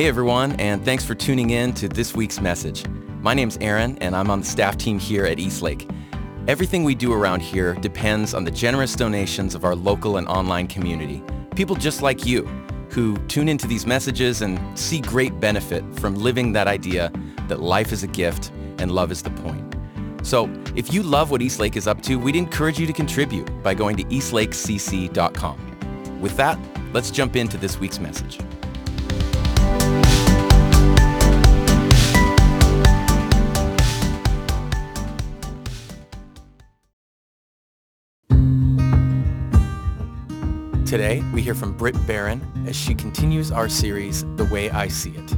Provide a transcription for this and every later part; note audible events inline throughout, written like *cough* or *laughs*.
Hey everyone, and thanks for tuning in to this week's message. My name's Aaron, and I'm on the staff team here at Eastlake. Everything we do around here depends on the generous donations of our local and online community. People just like you who tune into these messages and see great benefit from living that idea that life is a gift and love is the point. So if you love what Eastlake is up to, we'd encourage you to contribute by going to eastlakecc.com. With that, let's jump into this week's message. Today, we hear from Brit Barron as she continues our series, The Way I See It.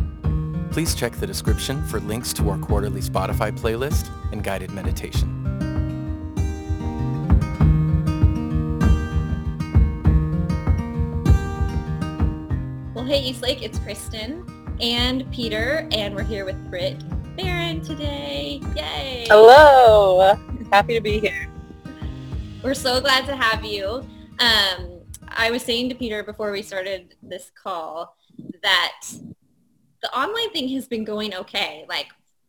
Please check the description for links to our quarterly Spotify playlist and guided meditation. Well, hey, Eastlake, it's Kristen and Peter, and we're here with Brit Barron today. Yay! Hello! Happy to be here. We're so glad to have you. Um, I was saying to Peter before we started this call that the online thing has been going okay. Like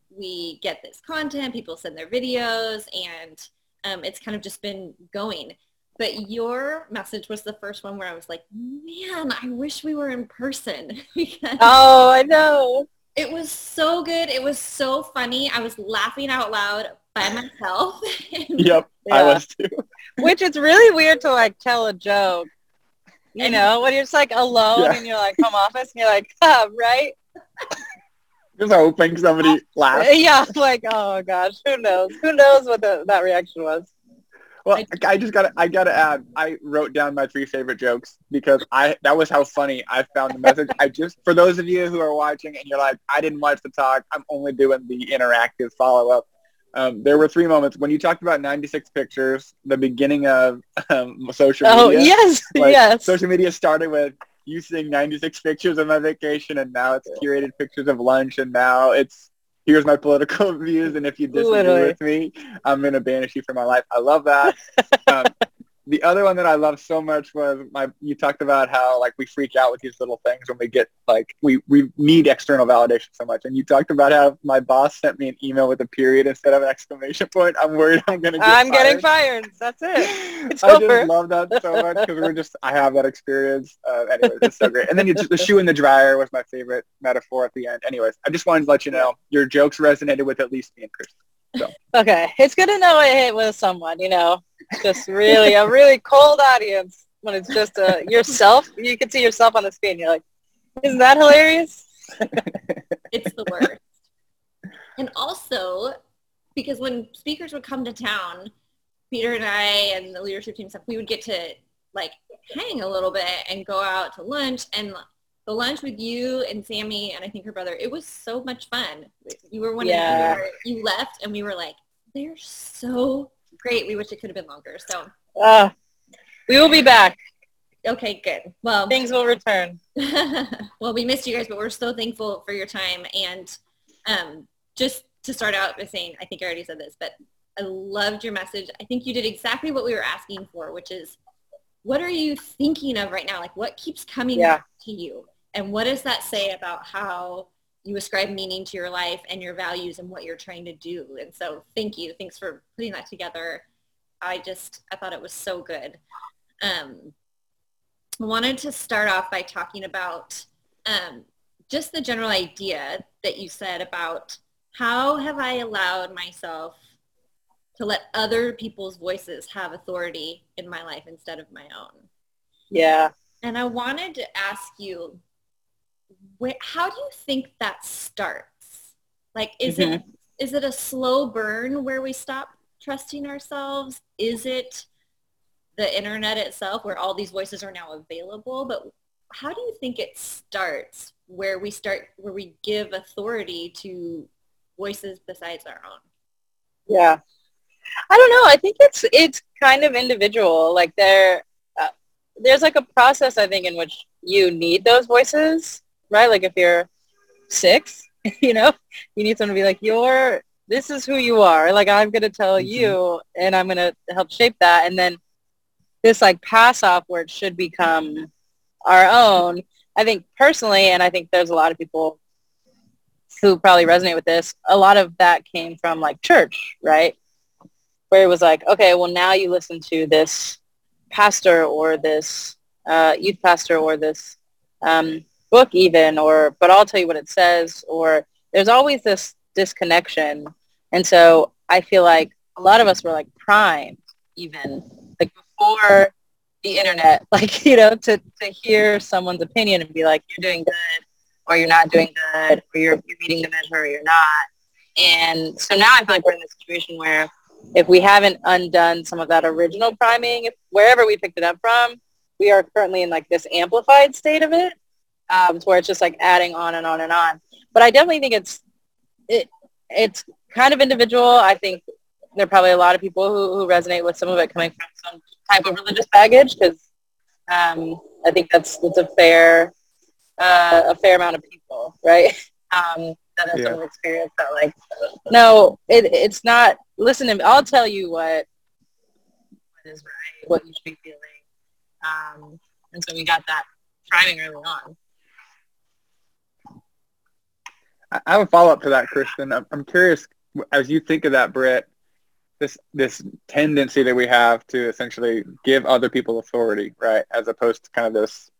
we get this content, people send their videos, and um, it's kind of just been going. But your message was the first one where I was like, man, I wish we were in person. *laughs* because oh, I know. It was so good. It was so funny. I was laughing out loud by myself. *laughs* yep, yeah. I was too. Which is really weird to like tell a joke you know, when you're just like alone yeah. you're like home office and you're like, *laughs* ah, right? just hoping somebody laughs. Yeah, like, oh gosh, who knows? Who knows what the, that reaction was? Well, I, I just gotta, I gotta add, I wrote down my three favorite jokes because I, that was how funny I found the message. I just, for those of you who are watching and you're like, I didn't watch the talk, I'm only doing the interactive follow-up. Um, there were three moments when you talked about 96 pictures, the beginning of um, social oh, media. Oh, yes, *laughs* like, yes. Social media started with you seeing 96 pictures of my vacation, and now it's curated pictures of lunch, and now it's here's my political *laughs* views, and if you disagree Literally. with me, I'm going to banish you from my life. I love that. *laughs* um, the other one that I love so much was my you talked about how like we freak out with these little things when we get like we we need external validation so much. And you talked about how my boss sent me an email with a period instead of an exclamation point. I'm worried I'm gonna get I'm fired. getting fired. that's it. *laughs* It's I over. just love that so much because we're just I have that experience. Uh, anyways it's so great. And then you just, the *laughs* shoe in the dryer was my favorite metaphor at the end. Anyways I just wanted to let you know your jokes resonated with at least me and Chris so. *laughs* Okay, it's good to know it hit with someone, you know just really a really cold audience when it's just uh, yourself. You can see yourself on the screen. You're like, isn't that hilarious? it's the worst. And also, because when speakers would come to town, Peter and I and the leadership team stuff, we would get to like hang a little bit and go out to lunch and the lunch with you and Sammy and I think her brother, it was so much fun. You were one yeah. of the, you left and we were like, they're so great. We wish it could have been longer. So uh, we will be back. Okay, good. Well, things will return. *laughs* well, we missed you guys, but we're so thankful for your time. And um, just to start out by saying, I think I already said this, but I loved your message. I think you did exactly what we were asking for, which is what are you thinking of right now? Like what keeps coming yeah. to you? And what does that say about how you ascribe meaning to your life and your values and what you're trying to do. And so thank you. Thanks for putting that together. I just, I thought it was so good. Um, I wanted to start off by talking about um, just the general idea that you said about how have I allowed myself to let other people's voices have authority in my life instead of my own. Yeah. And I wanted to ask you, where, how do you think that starts? Like, is mm-hmm. it is it a slow burn where we stop trusting ourselves? Is it the internet itself where all these voices are now available? But how do you think it starts where we start where we give authority to voices besides our own? Yeah. I don't know. I think it's it's kind of individual. Like there uh, there's like a process I think in which you need those voices right? Like if you're six, *laughs* you know, you need someone to be like, you're, this is who you are. Like I'm going to tell mm-hmm. you and I'm going to help shape that. And then this like pass off where it should become our own, I think personally, and I think there's a lot of people who probably resonate with this, a lot of that came from like church, right? Where it was like, okay, well now you listen to this pastor or this uh, youth pastor or this um, book even, or but I'll tell you what it says, or there's always this disconnection. And so I feel like a lot of us were like primed even like before the internet, *laughs* like, you know, to, to hear someone's opinion and be like, you're doing good or you're not doing good or you're, you're meeting the measure or you're not. And so now I feel like we're in this situation where if we haven't undone some of that original priming, if, wherever we picked it up from, we are currently in like this amplified state of it, um, to where it's just like adding on and on and on. But I definitely think it's it it's kind of individual. I think there are probably a lot of people who, who resonate with some of it coming from some type of religious baggage because um, I think that's that's a fair uh, a fair amount of people, right? *laughs* Um, that have yeah. some experience that like, no, it, it's not. Listen to me. I'll tell you what what is right, what you should be feeling. Um, and so we got that priming early on. I have a follow up to that, Kristen. I'm, curious as you think of that, Brit, this this tendency that we have to essentially give other people authority, right, as opposed to kind of this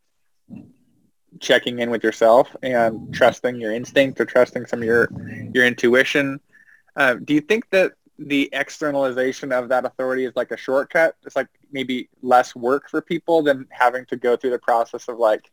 checking in with yourself and trusting your instinct or trusting some of your your intuition. Uh, do you think that the externalization of that authority is like a shortcut? It's like maybe less work for people than having to go through the process of like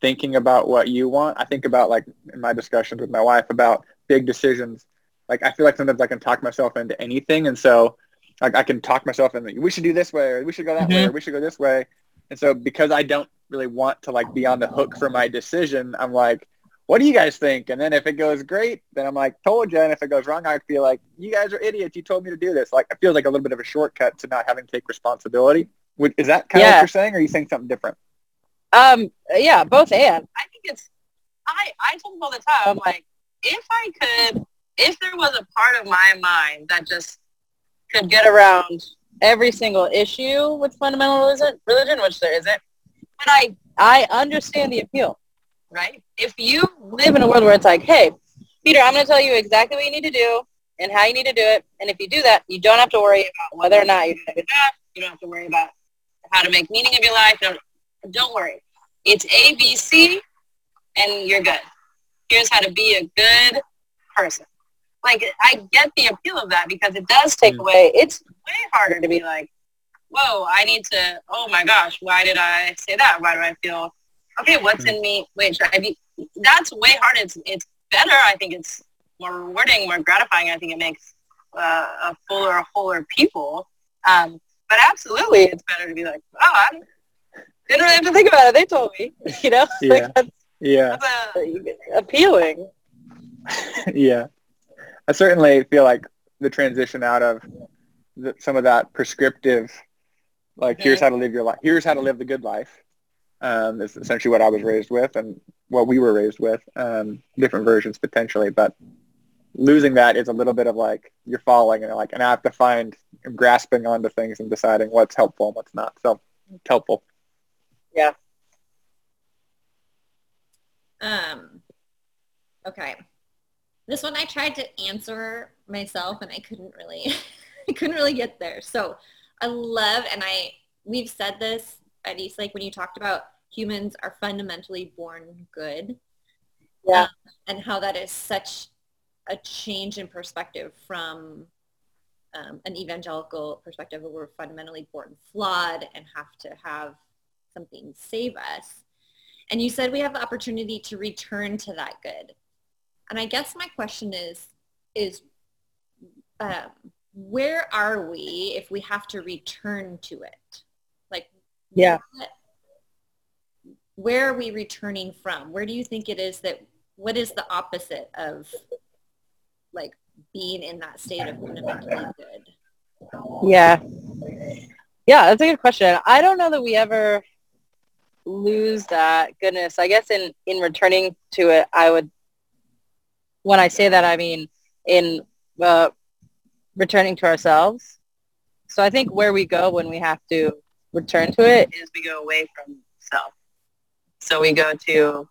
thinking about what you want. I think about like in my discussions with my wife about big decisions. Like I feel like sometimes I can talk myself into anything, and so like I can talk myself into we should do this way, or we should go that mm-hmm. way, or we should go this way. And so because I don't really want to like be on the hook for my decision, I'm like, what do you guys think? And then if it goes great, then I'm like, told you. And if it goes wrong, I feel like you guys are idiots. You told me to do this. Like it feels like a little bit of a shortcut to not having to take responsibility. Is that kind yeah. of what you're saying, or are you saying something different? Um, yeah, both and. I think it's, I, I tell them all the time, I'm like, if I could, if there was a part of my mind that just could get around every single issue with fundamentalism, religion, which there isn't, but I, I understand the appeal, right? If you live in a world where it's like, hey, Peter, I'm going to tell you exactly what you need to do and how you need to do it. And if you do that, you don't have to worry about whether or not you're doing a good job. You don't have to worry about how to make meaning of your life. You don't worry. It's ABC and you're good. Here's how to be a good person. Like, I get the appeal of that because it does take mm. away, it's way harder to be like, whoa, I need to, oh my gosh, why did I say that? Why do I feel, okay, what's mm. in me? Wait, should I be, that's way harder. It's, it's better. I think it's more rewarding, more gratifying. I think it makes uh, a fuller, wholer people. Um, but absolutely, it's better to be like, oh, I'm, didn't have to think about it. They told me, *laughs* you know? *laughs* Yeah. Like that's, yeah. That's, *laughs* uh, appealing. yeah. I certainly feel like the transition out of the, some of that prescriptive, like here's how to live your life, here's how to live the good life. Um, is essentially what I was raised with and what we were raised with. Um, different versions potentially, but losing that is a little bit of like you're falling and like, and I have to find grasping onto things and deciding what's helpful and what's not. So it's helpful. Yeah. Um, okay. This one I tried to answer myself and I couldn't really, *laughs* I couldn't really get there. So I love, and I, we've said this at Eastlake when you talked about humans are fundamentally born good. Yeah. Um, and how that is such a change in perspective from um, an evangelical perspective where we're fundamentally born flawed and have to have something save us. And you said we have the opportunity to return to that good. And I guess my question is, is um, where are we if we have to return to it? Like, yeah. What, where are we returning from? Where do you think it is that, what is the opposite of like being in that state of fundamentally good? Yeah. Yeah, that's a good question. I don't know that we ever lose that goodness. I guess in, in returning to it, I would, when I say that, I mean in uh, returning to ourselves. So I think where we go when we have to return to it is we go away from self. So we go to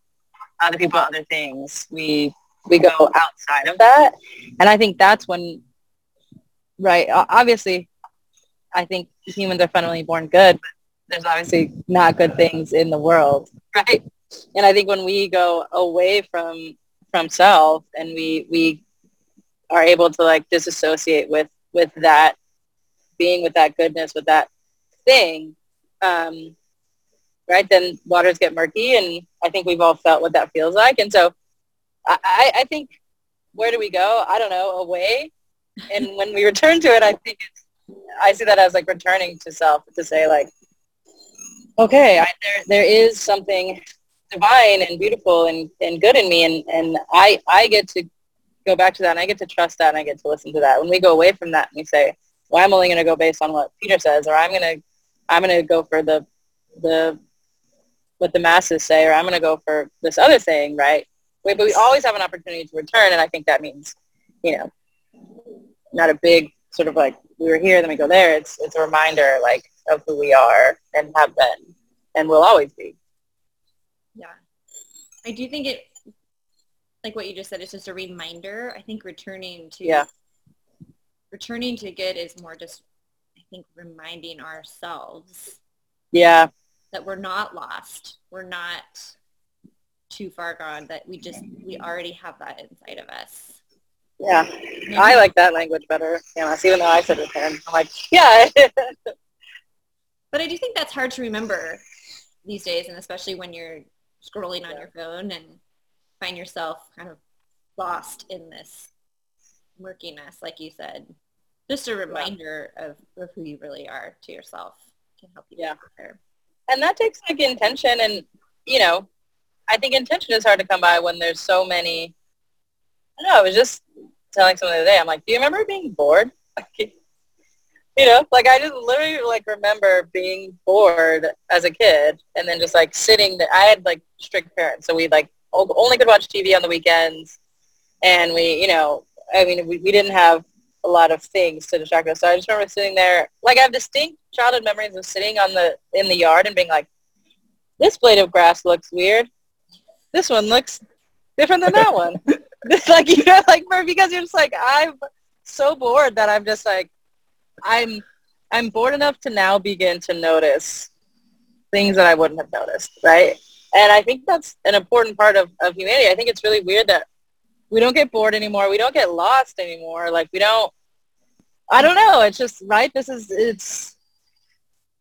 other people, other things. We we go outside of that, and I think that's when, right? Obviously, I think humans are fundamentally born good. But there's obviously not good things in the world, right? And I think when we go away from from self and we we are able to like disassociate with with that being with that goodness with that thing um right then waters get murky and i think we've all felt what that feels like. And so i i think where do we go? I don't know away. And when we return to it i think it's i see that as like returning to self to say like okay I, there there is something divine and beautiful and, and good in me and, and I, I get to go back to that and I get to trust that and I get to listen to that. When we go away from that and we say, well, I'm only going to go based on what Peter says or I'm going to I'm going to go for the the what the masses say or I'm going to go for this other thing, right? Wait, but we always have an opportunity to return and I think that means, you know, not a big sort of like we were here then we go there. It's it's a reminder like of who we are and have been and will always be. Yeah. I do think it, like what you just said, it's just a reminder. I think returning to, yeah. returning to good is more just, I think, reminding ourselves. Yeah. That we're not lost. We're not too far gone. That we just, we already have that inside of us. Yeah. I like that language better. Yeah, even though I said it I'm like, yeah. *laughs* but I do think that's hard to remember these days, and especially when you're scrolling on yeah. your phone and find yourself kind of lost in this murkiness, like you said. Just a reminder yeah. of, of who you really are to yourself can help you yeah. there. And that takes like intention and, you know, I think intention is hard to come by when there's so many, I know, I was just telling someone the other day, I'm like, do you remember being bored? *laughs* you know, like I just literally like remember being bored as a kid and then just like sitting there. I had like strict parents. So we like only could watch TV on the weekends. And we, you know, I mean, we, we didn't have a lot of things to distract us. So I just remember sitting there, like I have distinct childhood memories of sitting on the, in the yard and being like, this blade of grass looks weird. This one looks different than that *laughs* one. *laughs* like, you know, like, because you're just like, I'm so bored that I'm just like, I'm I'm bored enough to now begin to notice things that I wouldn't have noticed, right? And I think that's an important part of, of humanity. I think it's really weird that we don't get bored anymore. We don't get lost anymore. Like we don't, I don't know. It's just, right? This is, it's,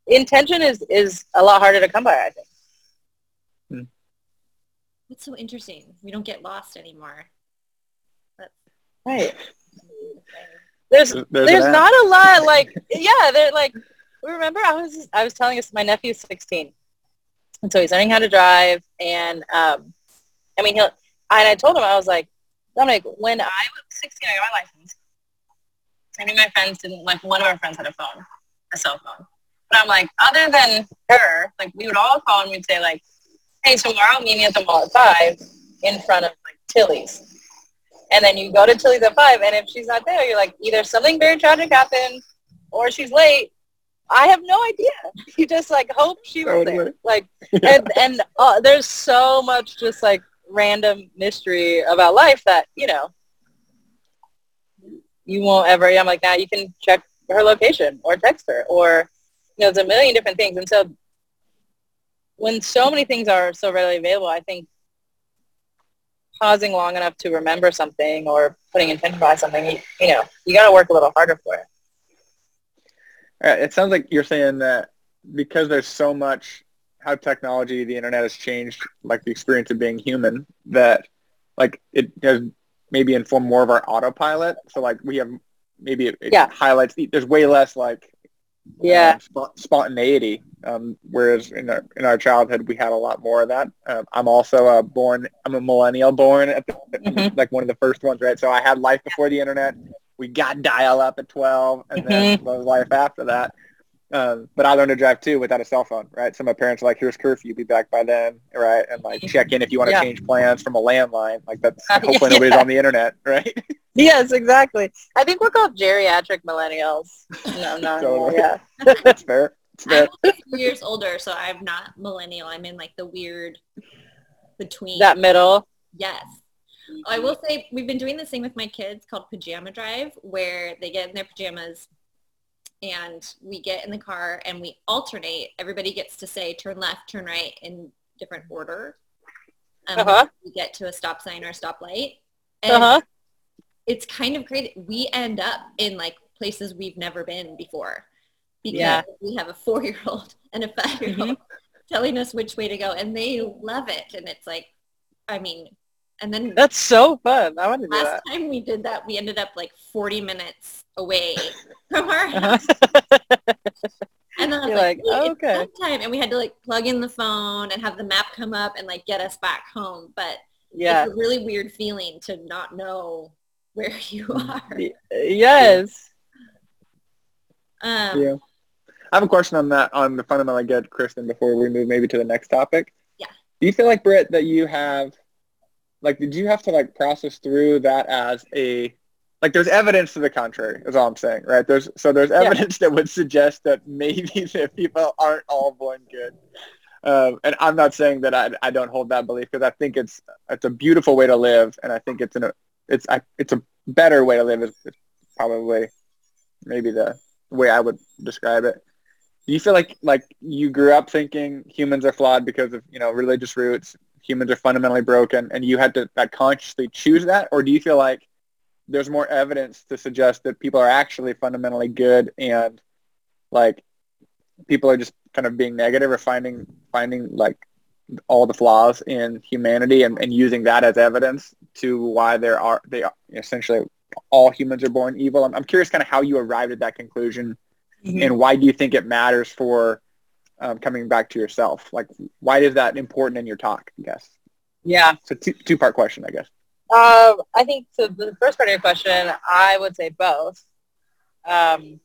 intention is, is a lot harder to come by, I think. Hmm. It's so interesting. We don't get lost anymore. That's right. There's there's, there's not a lot like yeah, they're like we remember I was I was telling us my nephew's 16. And so he's learning how to drive and um I mean he'll and I told him I was like Dominic, when I was 16 I got my license. I mean my friends didn't like one of our friends had a phone, a cell phone. But I'm like, other than her, like we would all call and we'd say like, hey, tomorrow meet me at the mall at five in front of like Tilly's. And then you go to Tilly's at five, and if she's not there, you're like, either something very tragic happened, or she's late. I have no idea. *laughs* You just like hope she was there. Like, *laughs* and and uh, there's so much just like random mystery about life that you know you won't ever. I'm like, now you can check her location or text her or you know, there's a million different things. And so when so many things are so readily available, I think pausing long enough to remember something or putting intention behind something, you, you know, you got to work a little harder for it. All right. It sounds like you're saying that because there's so much how technology, the internet has changed, like the experience of being human, that like it has maybe informed more of our autopilot. So like we have maybe it, it yeah. highlights there's way less like yeah. Uh, spontaneity. Um, whereas in our in our childhood we had a lot more of that. Um, i'm also a born i'm a millennial born at the, mm-hmm. like one of the first ones right? So i had life before the internet. We got dial up at 12 and mm-hmm. then life after that um, but I learned to drive too without a cell phone, right? So my parents are like, here's curfew, be back by then, right? And like *laughs* check in if you want to yeah. change plans from a landline. Like that's *laughs* hopefully yeah. nobody's on the internet, right? *laughs* yes, exactly. I think we're called geriatric millennials. No, no, totally. yeah. that's fair. I'm only two years older, so I'm not millennial. I'm in like the weird between. That middle. Yes. I will say we've been doing this thing with my kids called Pajama Drive, where they get in their pajamas and we get in the car and we alternate. Everybody gets to say turn left, turn right in different order. Um, Uh-huh. We get to a stop sign or a stoplight. And Uh-huh. it's kind of crazy. We end up in like places we've never been before because Yeah. we have a four-year-old *laughs* and a five-year-old telling us which way to go and they love it. And it's like, I mean, and then That's so fun. I want to do that. last time we did that, we ended up like 40 minutes away *laughs* from our house. And then I was You're like, like, "Wait, oh, okay. nap time. And we had to like plug in the phone and have the map come up and like get us back home. But yeah. it's a really weird feeling to not know where *laughs* you are. Yes. Um, Yeah. I have a question on that, on the fundamentally get, Kristen, before we move maybe to the next topic. Yeah. Do you feel like, Brit, that you have, like, did you have to, like, process through that as a, like, there's evidence to the contrary, is all I'm saying, right? There's So there's Yeah. evidence *laughs* that would suggest that maybe *laughs* that people aren't all born good. Um, and I'm not saying that I, I don't hold that belief because I think it's it's a beautiful way to live, and I think it's an it's I, it's a better way to live is, is probably maybe the way I would describe it. Do you feel like like you grew up thinking humans are flawed because of you know religious roots, humans are fundamentally broken, and you had to like, consciously choose that, or do you feel like there's more evidence to suggest that people are actually fundamentally good and like people are just kind of being negative or finding finding like all the flaws in humanity and, and using that as evidence to why there are they are essentially all humans are born evil. I'm, I'm curious kind of how you arrived at that conclusion Mhm. and why do you think it matters for um, coming back to yourself? Like why is that important in your talk, I guess? Yeah. It's a two, two-part question, I guess. Um, I think so. The first part of your question, I would say both. Um,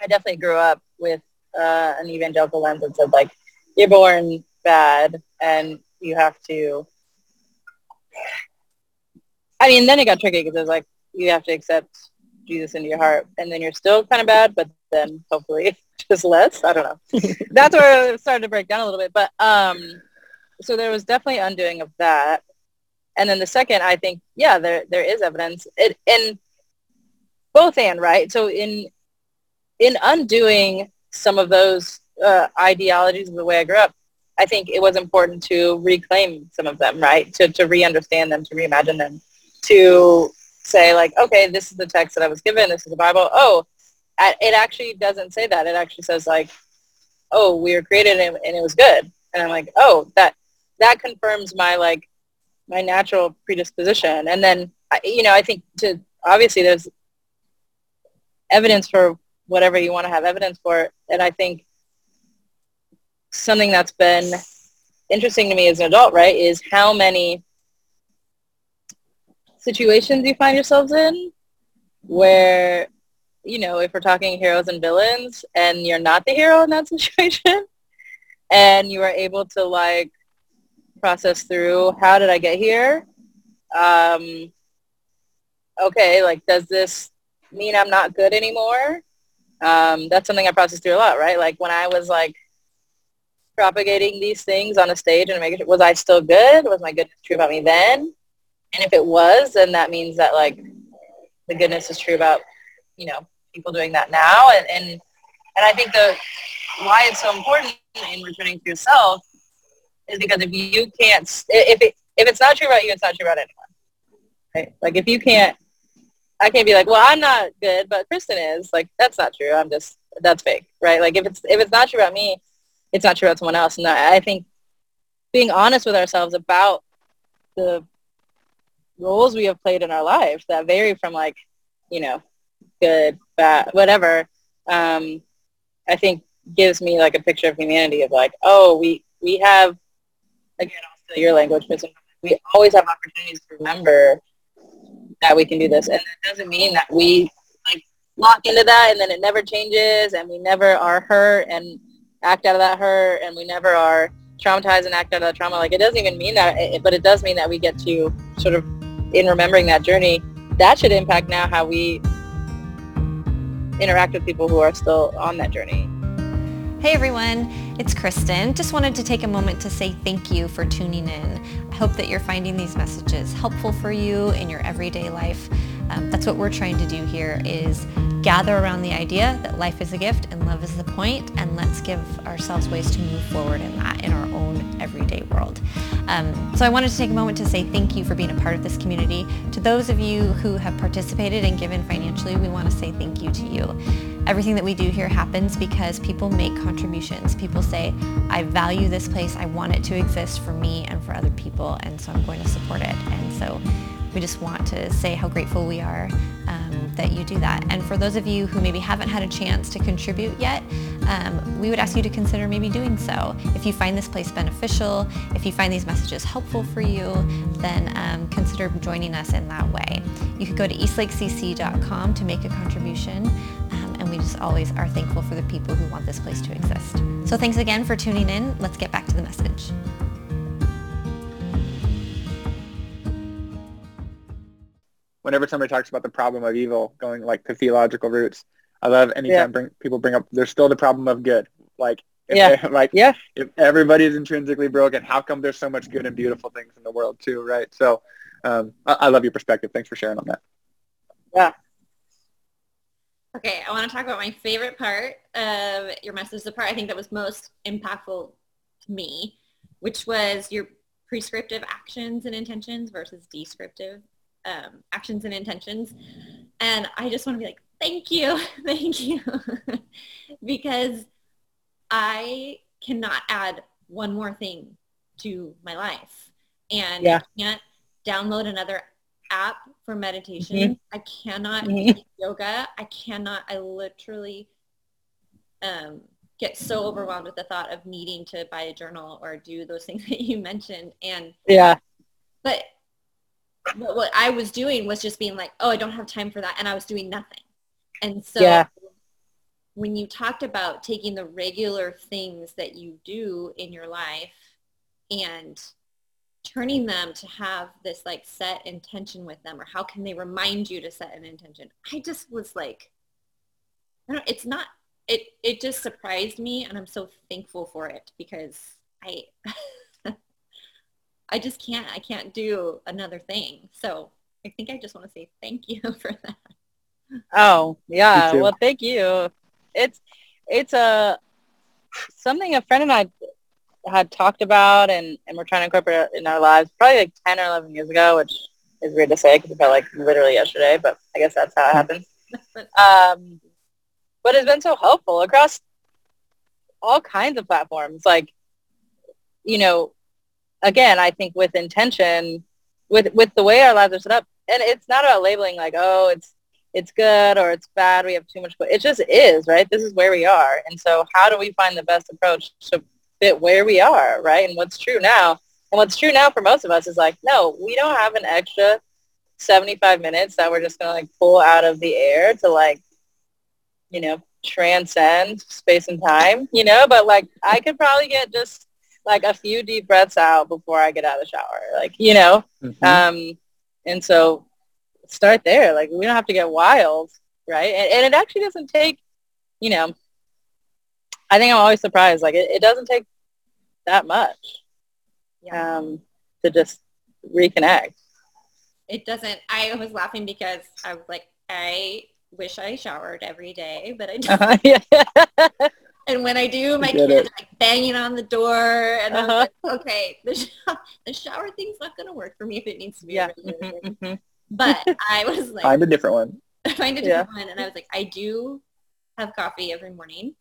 I definitely grew up with uh, an evangelical lens that said like you're born bad and you have to. I mean, then it got tricky because it was like you have to accept Jesus into your heart, and then you're still kind of bad, but then hopefully *laughs* just less. I don't know. That's where it started to break down a little bit, but um, so there was definitely undoing of that. And then the second, I think, yeah, there there is evidence. It in both and right. So in in undoing some of those uh, ideologies of the way I grew up, I think it was important to reclaim some of them, right? To to re-understand them, to reimagine them, to say like, okay, this is the text that I was given. This is the Bible. Oh, it actually doesn't say that. It actually says like, oh, we were created and, and it was good. And I'm like, oh, that that confirms my like my natural predisposition. And then, you know, I think to obviously there's evidence for whatever you want to have evidence for. And I think something that's been interesting to me as an adult, right, is how many situations you find yourselves in where, you know, if we're talking heroes and villains and you're not the hero in that *laughs* situation and you are able to like process through how did I get here? Um, okay, like does this mean I'm not good anymore? Um, that's something I process through a lot, right? Like when I was like propagating these things on a stage and making sure, was I still good? Was my goodness true about me then? And if it was, then that means that like the goodness is true about, you know, people doing that now. And, and, and I think the, why it's so important in returning to yourself is because if you can't, if it, if it's not true about you, it's not true about anyone. Right? Like if you can't, I can't be like, well, I'm not good, but Kristen is. Like that's not true. I'm just that's fake, right? Like if it's if it's not true about me, it's not true about someone else. And I, think being honest with ourselves about the roles we have played in our life that vary from like, you know, good, bad, whatever. Um, I think gives me like a picture of humanity of like, oh, we we have again, steal your language, but we always have opportunities to remember that we can do this. And it doesn't mean that we like lock into that and then it never changes and we never are hurt and act out of that hurt and we never are traumatized and act out of that trauma. Like it doesn't even mean that, but it does mean that we get to sort of, in remembering that journey, that should impact now how we interact with people who are still on that journey. Hey everyone, it's Kristen. Just wanted to take a moment to say thank you for tuning in. I hope that you're finding these messages helpful for you in your everyday life. Um, that's what we're trying to do here is gather around the idea that life is a gift and love is the point and let's give ourselves ways to move forward in that in our own everyday world. Um, so I wanted to take a moment to say thank you for being a part of this community. To those of you who have participated and given financially, we want to say thank you to you. Everything that we do here happens because people make contributions. People say, I value this place. I want it to exist for me and for other people, and so I'm going to support it. And so we just want to say how grateful we are um, that you do that. And for those of you who maybe haven't had a chance to contribute yet, um, we would ask you to consider maybe doing so. If you find this place beneficial, if you find these messages helpful for you, then um, consider joining us in that way. You could go to eastlakecc.com to make a contribution um, and we just always are thankful for the people who want this place to exist. So thanks again for tuning in. Let's get back to the message. Whenever somebody talks about the problem of evil going like to theological roots, I love anytime yeah. bring, people bring up there's still the problem of good. Like if yeah. They, *laughs* like yeah. if everybody is intrinsically broken, how come there's so much good and beautiful things in the world too, right? So um, I, I love your perspective. Thanks for sharing on that. Yeah. Okay, I want to talk about my favorite part of your message, the part I think that was most impactful to me, which was your prescriptive actions and intentions versus descriptive um, actions and intentions. And I just want to be like, thank you, *laughs* thank you, *laughs* because I cannot add one more thing to my life. And yeah. I can't download another app for meditation. Mm-hmm. I cannot mm-hmm. yoga. I cannot, I literally um, get so overwhelmed with the thought of needing to buy a journal or do those *laughs* things that you mentioned. And yeah, but but what I was doing was just being like, oh, I don't have time for that. And I was doing nothing. And so yeah. when you talked about taking the regular things that you do in your life and turning them to have this like set intention with them or how can they remind you to set an intention? I just was like, I don't, it's not, it, it just surprised me and I'm so thankful for it because I, *laughs* I just can't, I can't do another thing. So I think I just want to say thank you *laughs* for that. Oh yeah. Well, thank you. It's, it's a, something a friend and I had talked about and, and we're trying to incorporate in our lives probably like 10 or 11 years ago, which is weird to say because it felt like literally yesterday, but I guess that's how it happens. *laughs* um, but it's been so helpful across all kinds of platforms. Like, you know, again, I think with intention, with with the way our lives are set up, and it's not about labeling like, oh, it's it's good or it's bad. We have too much, it just is, right? This is where we are, and so how do we find the best approach to fit where we are, right? And what's true now, and what's true now for most of us is like, no, we don't have an extra 75 minutes that we're just gonna like pull out of the air to like, you know, transcend space and time, you know. But like, I could probably get just like a few deep breaths out before I get out of the shower. Like, you know, mm-hmm. um, and so start there. Like we don't have to get wild, right? And, and, it actually doesn't take, you know, I think I'm always surprised. Like it, it doesn't take that much yeah. um, to just reconnect. It doesn't. I was laughing because I was like, I wish I showered every day, but I don't. Uh-huh, *laughs* yeah. And when I do, my kids like banging on the door, and uh-huh. I'm like, okay, the, sh- *laughs* the shower thing's not going to work for me if it needs to be. Yeah. Mm-hmm, mm-hmm. But *laughs* I was like, find a different one. *laughs* find a different yeah. one, and I was like, I do have coffee every morning.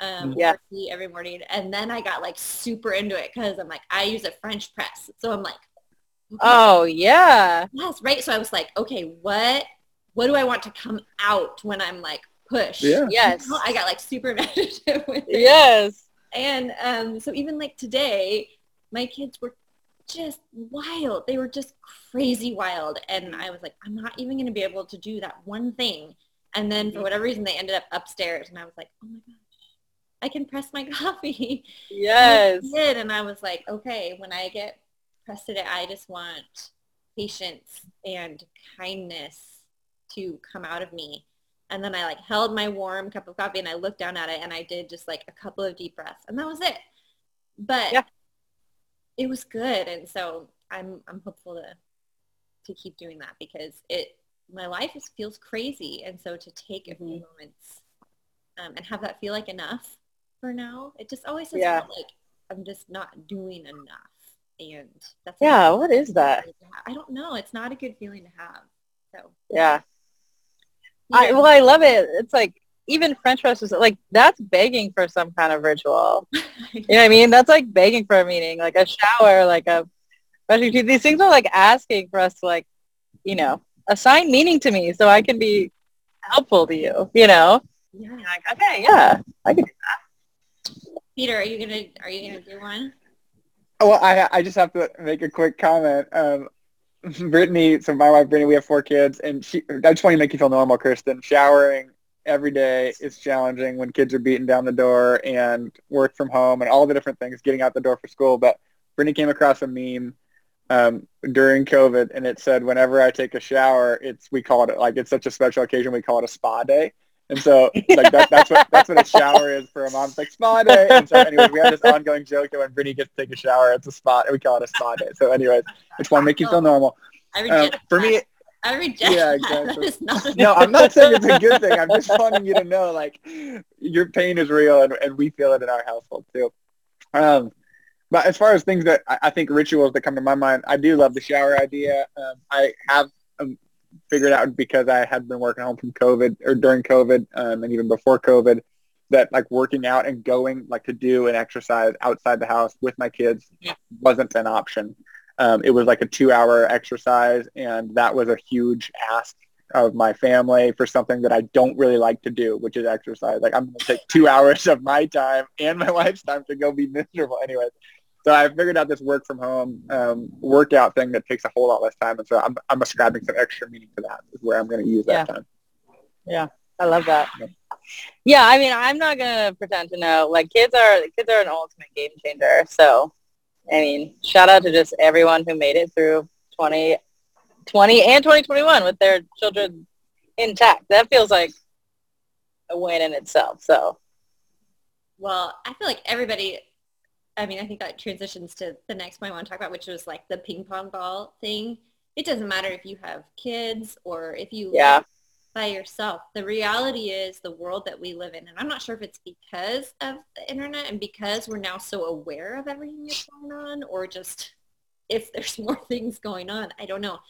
Um, yeah. Every morning, and then I got like super into it because I'm like, I use a French press, so I'm like, okay. oh yeah, yes, right. So I was like, okay, what what do I want to come out when I'm like push. Yeah. Yes. I got like super meditative with it. Yes. And um, so even like today, my kids were just wild. They were just crazy wild. And I was like, I'm not even going to be able to do that one thing. And then for whatever reason, they ended up upstairs. And I was like, oh my gosh, I can press my *laughs* coffee. Yes. And I did. And I was like, okay, when I get pressed today, I just want patience and kindness to come out of me And then I like held my warm cup of coffee and I looked down at it and I did just like a couple of deep breaths and that was it. But Yeah. it was good. And so I'm, I'm hopeful to, to keep doing that because it, my life is, feels crazy. And so to take a few Mhm. moments um, and have that feel like enough for now, it just always has Yeah. like I'm just not doing enough. And that's Yeah, what is that? feeling to have. I don't know. It's not a good feeling to have. So Yeah. I, well, I love it. It's like even French press is like that's begging for some kind of ritual. *laughs* You know what I mean? That's like begging for a meeting, like a shower, like a brushing teeth. These things are like asking for us to like, you know, assign meaning to me so I can be helpful to you. You know? yeah. Like, okay, yeah, I can. Peter, are you gonna are you gonna do one? Well, I I just have to make a quick comment. Um, *laughs* Brittany, so my wife Brittany, we have four kids, and she. I just want to make you feel normal, Kristen. Showering every day is challenging when kids are beating down the door and work from home and all the different things, getting out the door for school. But Brittany came across a meme um, during COVID, and it said, "Whenever I take a shower, it's we call it like it's such a special occasion. We call it a spa day." And so, like that, that's what that's what a shower is for a mom. It's like spa day. And so, anyways, we have this ongoing joke that when Brittany gets to take a shower, it's a spot. We call it a spa day. So, anyways, I just want to make you feel normal. I Um, reject for me, I reject Yeah, that. That exactly. *laughs* not no, I'm not saying it's a good thing. I'm just wanting you to know, like, your pain is real, and, and we feel it in our household too. Um, but as far as things that I, I think rituals that come to my mind, I do love the shower idea. Um, I have um, figured out because I had been working home from COVID or during COVID, um, and even before COVID, that like working out and going like to do an exercise outside the house with my kids Yeah. wasn't an option. Um, it was like a two-hour exercise, and that was a huge ask of my family for something that I don't really like to do, which is exercise. Like I'm going to take two hours of my time and my *laughs* wife's time to go be miserable anyways. So I figured out this work from home um, workout thing that takes a whole lot less time. And so I'm, I'm ascribing some extra meaning to that is where I'm going to use that Yeah. time. Yeah, I love that. Yep. Yeah, I mean, I'm not gonna pretend to know. Like, kids are kids are an ultimate game changer. So, I mean, shout out to just everyone who made it through 2020 and 2021 with their children intact. That feels like a win in itself. So, Well, I feel like everybody, I mean, I think that transitions to the next point I want to talk about, which was like the ping pong ball thing. It doesn't matter if you have kids or if you Yeah. live by yourself. The reality is the world that we live in. And I'm not sure if it's because of the internet and because we're now so aware of everything that's going on or just if *laughs* there's more things going on. I don't know.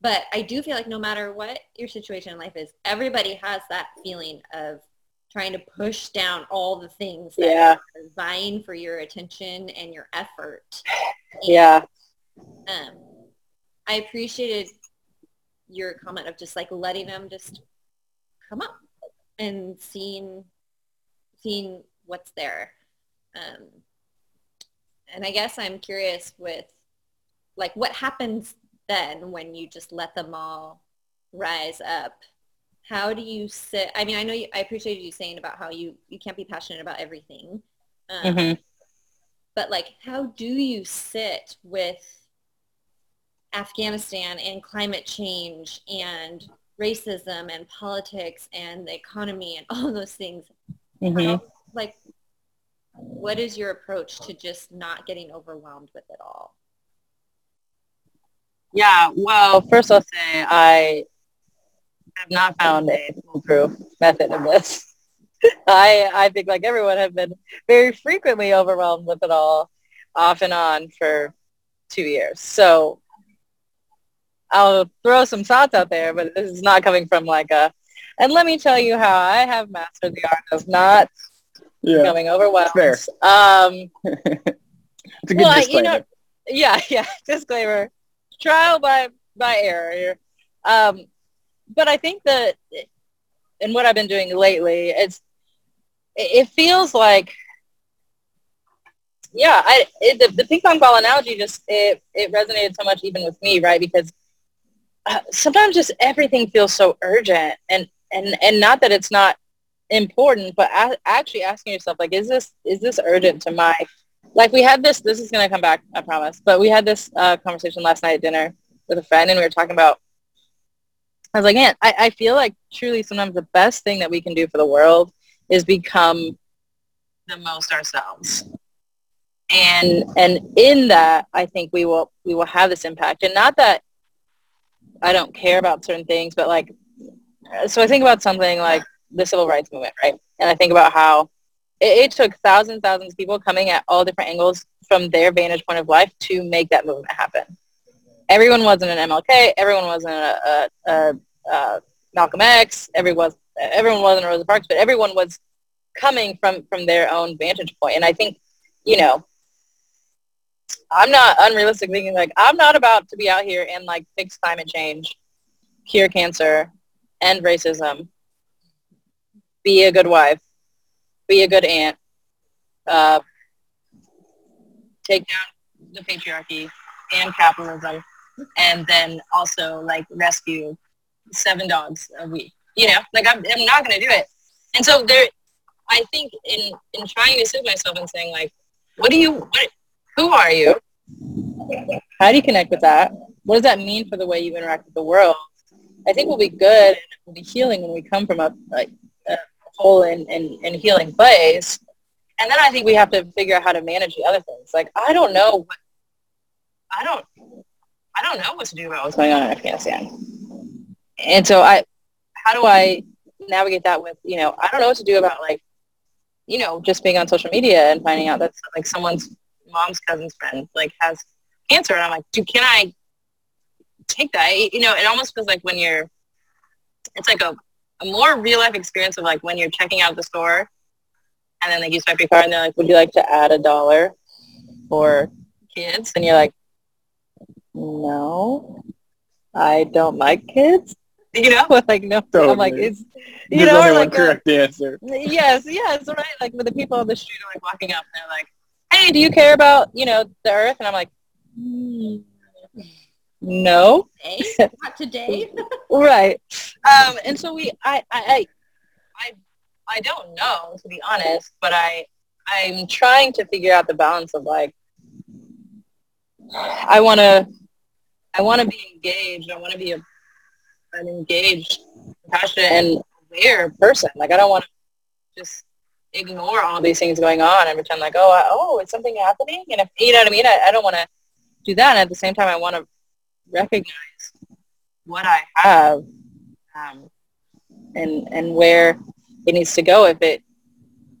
But I do feel like no matter what your situation in life is, everybody has that feeling of trying to push down all the things that yeah, are vying for your attention and your effort. yeah, Um, I appreciated your comment of just like letting them just come up and seeing seeing what's there. Um, and I guess I'm curious with like what happens then when you just let them all rise up how do you sit i mean i know you, i appreciated you saying about how you you can't be passionate about everything um, Mhm. but like how do you sit with afghanistan and climate change and racism and politics and the economy and all those things Mhm. How- like what is your approach to just not getting overwhelmed with it all yeah. Well, first I'll say I have not found a foolproof method of this. *laughs* I I think like everyone have been very frequently overwhelmed with it all off and on for two years. So I'll throw some thoughts out there, but this is not coming from like a and let me tell you how I have mastered the art of not Yeah, becoming overwhelmed. Fair. Um *laughs* it's a good well, disclaimer. you know, yeah, *laughs* yeah. Disclaimer: trial by by error. Um, but I think that, and what I've been doing lately, it's it feels like, yeah, I it, the, the ping pong ball analogy just it it resonated so much even with me, right? Because uh, sometimes just everything feels so urgent, and and and not that it's not important, but a- actually asking yourself like, is this is this urgent to my like we had this this is going to come back i promise but we had this uh, conversation last night at dinner with a friend and we were talking about I was like, man, I, I feel like truly sometimes the best thing that we can do for the world is become the most ourselves. And and in that, I think we will we will have this impact. And not that I don't care about certain things, but like, so I think about something like the civil rights movement, right? And I think about how it, it took thousands, thousands of people coming at all different angles from their vantage point of life to make that movement happen. Everyone wasn't an MLK. Everyone wasn't a, a, a, a Malcolm X. Everyone, everyone wasn't a Rosa Parks, but everyone was coming from from their own vantage point. And I think, you know, I'm not unrealistic thinking like I'm not about to be out here and like fix climate change, cure cancer, end racism, be a good wife, be a good aunt, uh, take down the patriarchy and capitalism, and then also like rescue seven dogs a week. You know, like I'm, I'm not going to do it. And so there, I think in, in trying to sit myself and saying like, what do you, what, who are you? How do you connect with that? What does that mean for the way you interact with the world? I think we'll be good and we'll be healing when we come from a, like, a whole and, and, and healing place. And then I think we have to figure out how to manage the other things. Like, I don't know what, I don't, I don't know what to do about what's going on in Afghanistan. And so I, how do I navigate that with, you know, I don't know what to do about like, you know, just being on social media and finding out that like someone's mom's cousin's friend like has cancer. And I'm like, do, can I take that? You know, it almost feels like when you're, it's like a, a more real life experience of like when you're checking out the store and then like you swipe your card and they're like, would you like to add a dollar for kids? And you're like, no, I don't like kids. You know, *laughs* like no, totally. I'm like it's you There's know, only like one correct answer. yes, yes, right. Like with the people on the street are like walking up and they're like, "Hey, do you care about you know the earth?" And I'm like, mm, "No, Today? Not today. *laughs* right." Um, and so we, I, I, I, I don't know to be honest, but I, I'm trying to figure out the balance of like, I want to, I want to be engaged. I want to be a an engaged, passionate, and aware person. Like I don't want to just ignore all these things going on and pretend like, oh, I, oh, is something happening? And if you know what I mean, I, I don't want to do that. And at the same time, I want to recognize what I have um, and and where it needs to go. If it,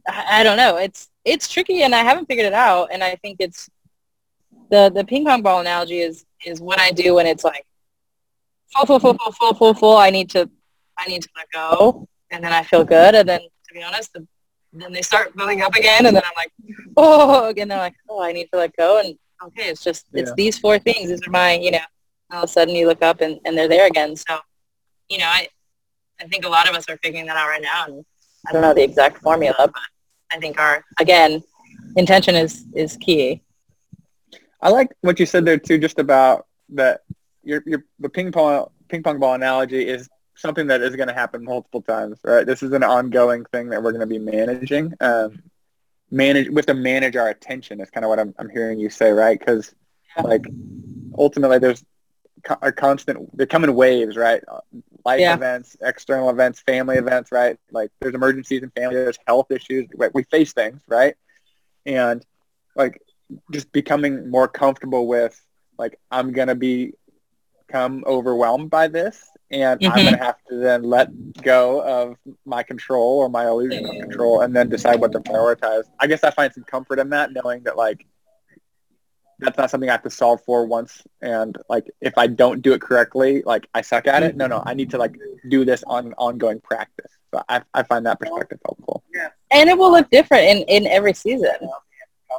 I, I don't know. It's it's tricky, and I haven't figured it out. And I think it's the the ping pong ball analogy is is what I do when it's like full, full, full, full, full, full, full. I need to, I need to let go, and then I feel good. And then, to be honest, the, then they start building up again, and then I'm like, oh, again. They're like, oh, I need to let go, and okay, it's just, it's Yeah. these four things. These are my, you know. All of a sudden, you look up, and, and they're there again. So, you know, I, I think a lot of us are figuring that out right now, and I don't know the exact formula, but I think our, again, intention is is key. I like what you said there too, just about that. Your your the ping pong ping pong ball analogy is something that is going to happen multiple times, right? This is an ongoing thing that we're going to be managing. Um, manage we have to manage our attention. Is kind of what I'm I'm hearing you say, right? Because like ultimately, there's a constant. They come in waves, right? Life Yeah. events, external events, family events, right? Like there's emergencies in family, there's health issues. Right? We face things, right? And like just becoming more comfortable with like I'm gonna be come overwhelmed by this and I'm Mhm. gonna have to then let go of my control or my illusion of control and then decide what to prioritize. I guess I find some comfort in that knowing that like that's not something I have to solve for once and like if I don't do it correctly, like I suck at it. No, no, I need to like do this on ongoing practice. So I, I find that perspective helpful. Yeah. and it will look different in, in every season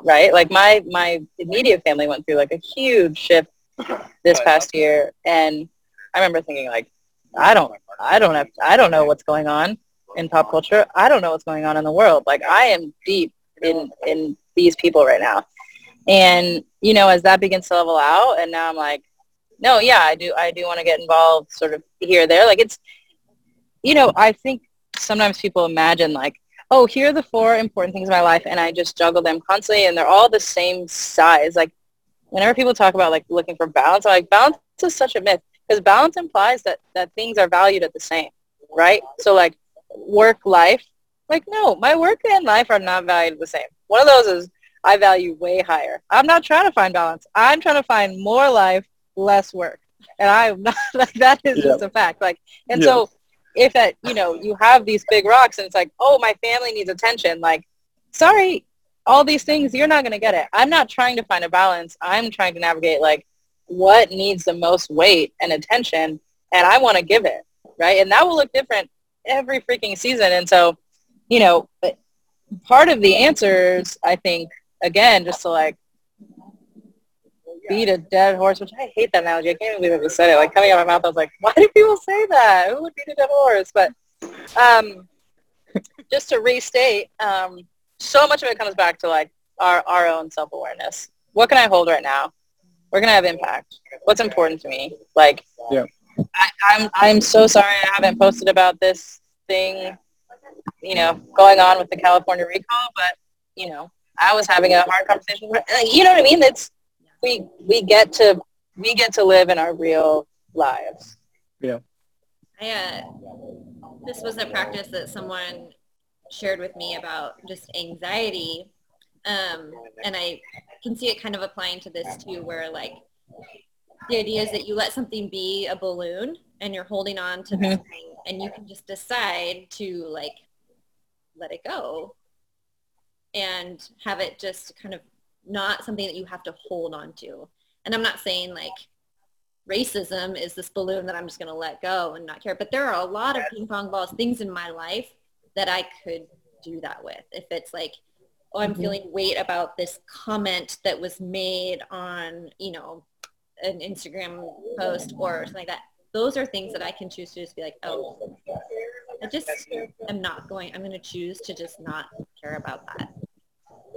right? Like my my immediate family went through like a huge shift this past year. And i remember thinking like i don't i don't have i don't know what's going on in pop culture. I don't know what's going on in the world. Like i am deep in in these people right now. And you know as that begins to level out and now i'm like no yeah i do i do want to get involved sort of here there. Like it's you know i think sometimes people imagine like oh, here are the four important things in my life, and I just juggle them constantly, and they're all the same size. Like, whenever people talk about like looking for balance, I'm like balance is such a myth. because balance implies that that things are valued at the same, right? So like work life, like no, my work and life are not valued the same. One of those is I value way higher. I'm not trying to find balance. I'm trying to find more life, less work. And I'm not *laughs* like that is just a fact. Like and so if that you know you have these big rocks and it's like oh my family needs attention like sorry all these things you're not going to get it. I'm not trying to find a balance. I'm trying to navigate like what needs the most weight and attention and i want to give it right? And that will look different every freaking season. And so you know part of the answers i think again just to like beat a dead horse, which I hate that analogy. I can't even believe I just said it. Like coming out of my mouth, I was like, *laughs* why do people say that? Who would beat a dead horse? But um, just to restate, um, so much of it comes back to like our, our own self-awareness. What can I hold right now? Where can I have impact? What's important to me? Like, yeah. I, I'm, I'm so sorry I haven't posted about this thing, you know, going on with the California recall, but, you know, I was having a hard conversation. You know what I mean? It's we we get to we get to live in our real lives. Yeah. I, uh, this was a practice that someone shared with me about just anxiety. Um, and I can see it kind of applying to this too, where like the idea is that you let something be a balloon and you're holding on to mm-hmm. thing and you can just decide to like let it go and have it just kind of not something that you have to hold on to. And I'm not saying like racism is this balloon that I'm just going to let go and not care. But there are a lot of ping pong balls, things in my life that I could do that with. If it's like, oh, I'm mm-hmm. feeling weight about this comment that was made on, you know, an Instagram post or something like that. Those are things that I can choose to just be like, oh, I just am not going, I'm going to choose to just not care about that.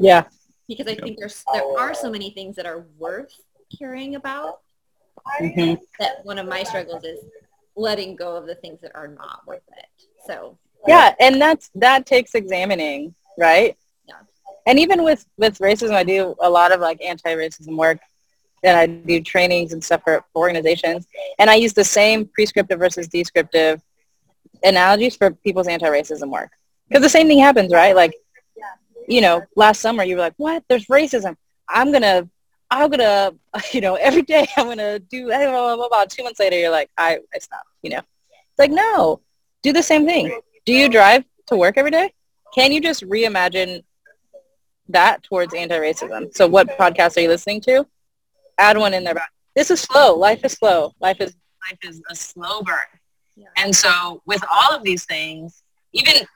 Yeah because I think there's there are so many things that are worth caring about. Mm-hmm. That one of my struggles is letting go of the things that are not worth it. So yeah, and that's that takes examining, right? Yeah. And even with with racism, I do a lot of like anti-racism work, and I do trainings and stuff for organizations, and I use the same prescriptive versus descriptive analogies for people's anti-racism work because the same thing happens, right? Like you know, last summer you were like, what? There's racism. I'm going to, I'm going *laughs* to, you know, every day I'm going to do, blah, blah, blah, blah. Two months later, you're like, I, I stopped, you know. It's like, no, do the same thing. Do you drive to work every day? Can you just reimagine that towards anti-racism? So what podcast are you listening to? Add one in there. This is slow. Life is slow. Life is, life is a slow burn. And so with all of these things, even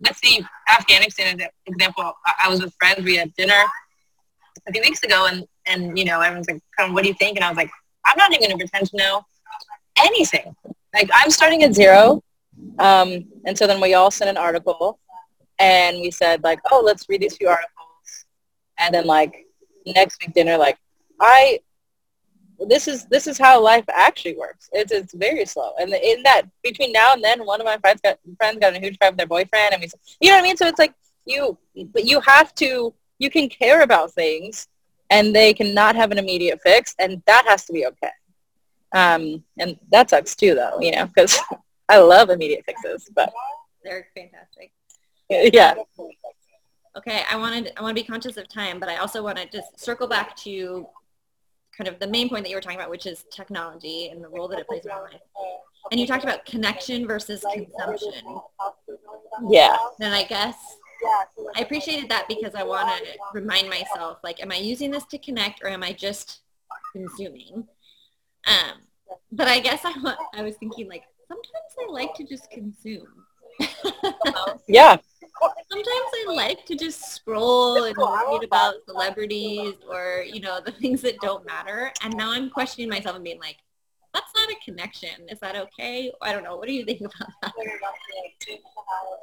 let's see Afghanistan example. I was with friends. We had dinner a few weeks ago, and and you know everyone's like, "Come, what do you think?" And I was like, "I'm not even going to pretend to know anything. Like I'm starting at zero." Um, and so then we all sent an article, and we said like, "Oh, let's read these few articles," and then like next week dinner, like I this is this is how life actually works. It's it's very slow, and in that between now and then, one of my friends got friends got a huge fight with their boyfriend, and we, you know what I mean. So it's like you, but you have to, you can care about things, and they cannot have an immediate fix, and that has to be okay. Um, and that sucks too, though, you know, because *laughs* I love immediate fixes, but they're fantastic. *laughs* Yeah. Okay, I wanted I want to be conscious of time, but I also want to just circle back to kind of the main point that you were talking about, which is technology and the role that it plays in our life. And you talked about connection versus consumption. Yeah. And I guess I appreciated that because I want to remind myself, like, am I using this to connect or am I just consuming? Um, but I guess I, want, I was thinking, like, sometimes I like to just consume. *laughs* yeah. Sometimes I like to just scroll and read about celebrities or, you know, the *laughs* things that don't matter. And now I'm questioning myself and being like, that's not a connection. Is that okay? I don't know. What do you think *laughs* about that?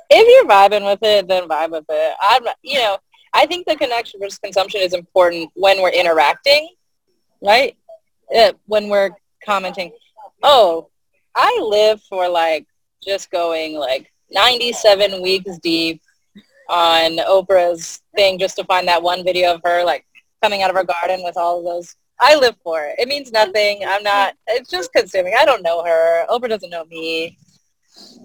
If you're vibing with it, then vibe with it. I'm, you know, I think the connection versus consumption is important when we're interacting, right? When we're commenting. Oh, I live for like just going like 97 weeks deep on Oprah's thing just to find that one video of her like coming out of her garden with all of those I live for it. It means nothing. I'm not. It's just consuming. I don't know her. Oprah doesn't know me.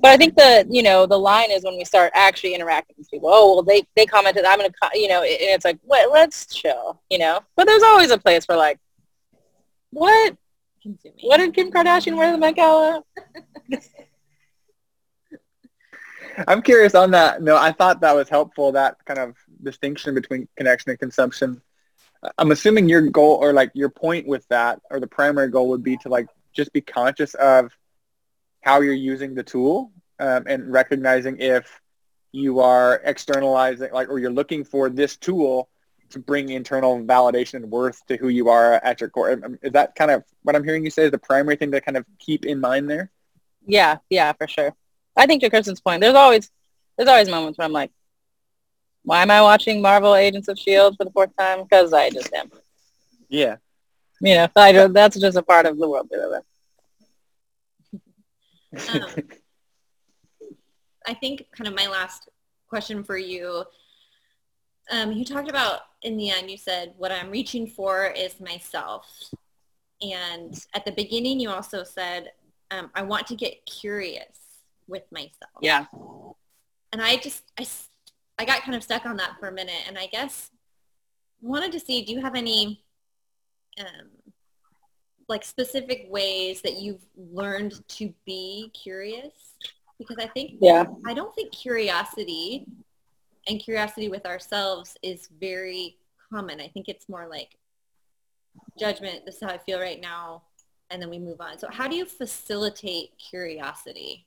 But I think the you know the line is when we start actually interacting with people. Oh well, they they commented. I'm gonna you know, and it's like, what? Let's chill, you know. But there's always a place for like, what? Consuming. What did Kim Kardashian wear to the Met Gala? *laughs* I'm curious on that. No, I thought that was helpful. That kind of distinction between connection and consumption. I'm assuming your goal or like your point with that or the primary goal would be to like just be conscious of how you're using the tool um, and recognizing if you are externalizing like or you're looking for this tool to bring internal validation and worth to who you are at your core. Um, is that kind of what I'm hearing you say is the primary thing to kind of keep in mind there? Yeah, yeah, for sure. I think to Kristen's point, there's always there's always moments where I'm like, why am I watching Marvel Agents of Shield for the fourth time? Because I just am. Yeah. You know, I, that's just a part of the world we live in. Um, I think kind of my last question for you. Um, you talked about in the end, you said, what I'm reaching for is myself. And at the beginning, you also said, um, I want to get curious with myself. Yeah. And I just, I, I got kind of stuck on that for a minute. And I guess wanted to see, do you have any um, like specific ways that you've learned to be curious? Because I think, yeah, I don't think curiosity and curiosity with ourselves is very common. I think it's more like judgment. This is how I feel right now. And then we move on. So how do you facilitate curiosity?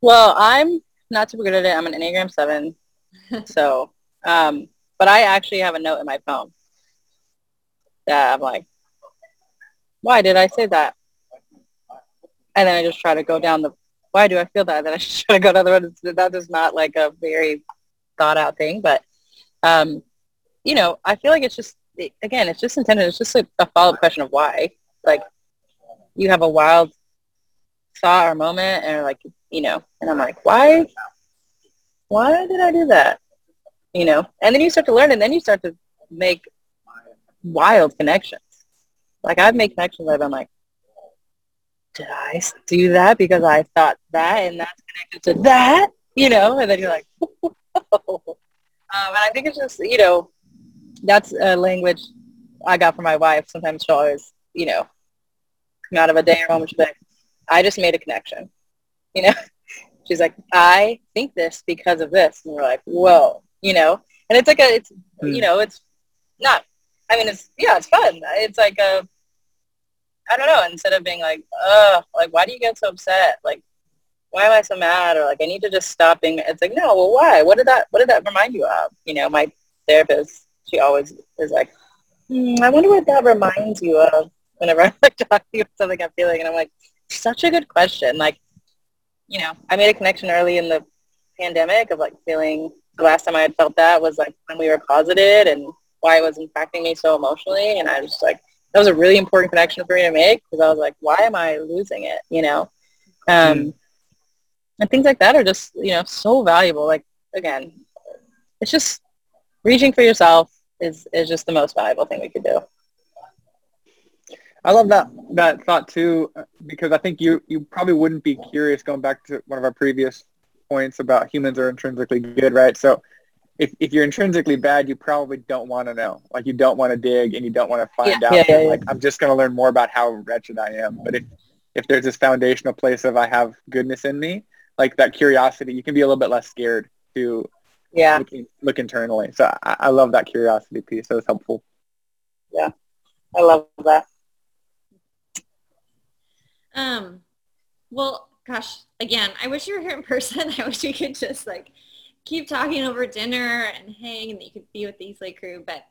Well, I'm not super good at it. I'm an Enneagram 7. *laughs* so, um, but I actually have a note in my phone that I'm like, why did I say that? And then I just try to go down the, why do I feel that? Then I *laughs* just try to go down the road. That is not like a very thought out thing, but, um, you know, I feel like it's just, again, it's just intended. It's just a, a follow-up question of why. Like, you have a wild thought or moment and like, you know, and I'm like, why, why did I do that? You know, and then you start to learn and then you start to make wild connections. Like I've made connections that I'm like, did I do that because I thought that and that's connected to that? You know, and then you're like, *laughs* um, and I think it's just, you know, that's a language I got from my wife. Sometimes she'll always, you know, come out of a day or moment, she's like, I just made a connection. You know, *laughs* she's like, I think this because of this. And we're like, whoa, you know, and it's like a, it's, mm. you know, it's not I mean, it's yeah, it's fun. It's like a, I don't know. Instead of being like, oh, like why do you get so upset? Like, why am I so mad? Or like, I need to just stop being. It's like, no, well, why? What did that? What did that remind you of? You know, my therapist, she always is like, hmm, I wonder what that reminds you of. Whenever *laughs* I like talk to you about something I'm feeling, and I'm like, such a good question. Like, you know, I made a connection early in the pandemic of like feeling the last time I had felt that was like when we were closeted and why it was impacting me so emotionally. And I was just like, that was a really important connection for me to make because I was like, why am I losing it? You know? Um, mm. And things like that are just, you know, so valuable. Like, again, it's just reaching for yourself is, is just the most valuable thing we could do. I love that that thought too, because I think you you probably wouldn't be curious going back to one of our previous points about humans are intrinsically good, right? So if, if you're intrinsically bad, you probably don't want to know. Like you don't want to dig and you don't want to find yeah, out. Yeah, yeah, like I'm just going to learn more about how wretched I am. But if if there's this foundational place of I have goodness in me, like that curiosity, you can be a little bit less scared to yeah look, look internally. So I, I love that curiosity piece. That was helpful. Yeah, I love that. Um, well, gosh, again, I wish you were here in *laughs* person. I wish we could just like keep talking over dinner and hang and that you could be with the Eastlake crew, but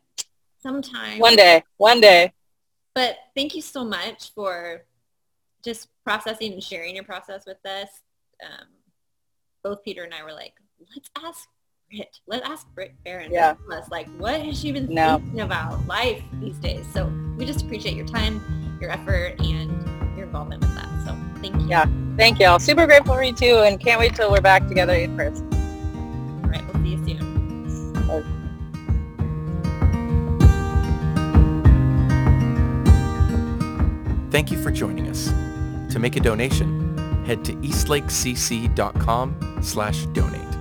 sometimes. One day, one day. But thank you so much for just processing and sharing your process with us. Um, both Peter and I were like, let's ask Brit. Let's ask Brit Barron. Yeah. Us, like, what has she been no. thinking about life these days? So we just appreciate your time, your effort, and your involvement with that. So thank you. Yeah. Thank y'all. Super grateful for you too, and can't wait till we're back together in person. All right, we'll see you soon. Bye. Thank you for joining us. To make a donation, head to eastlakecc.com slash donate.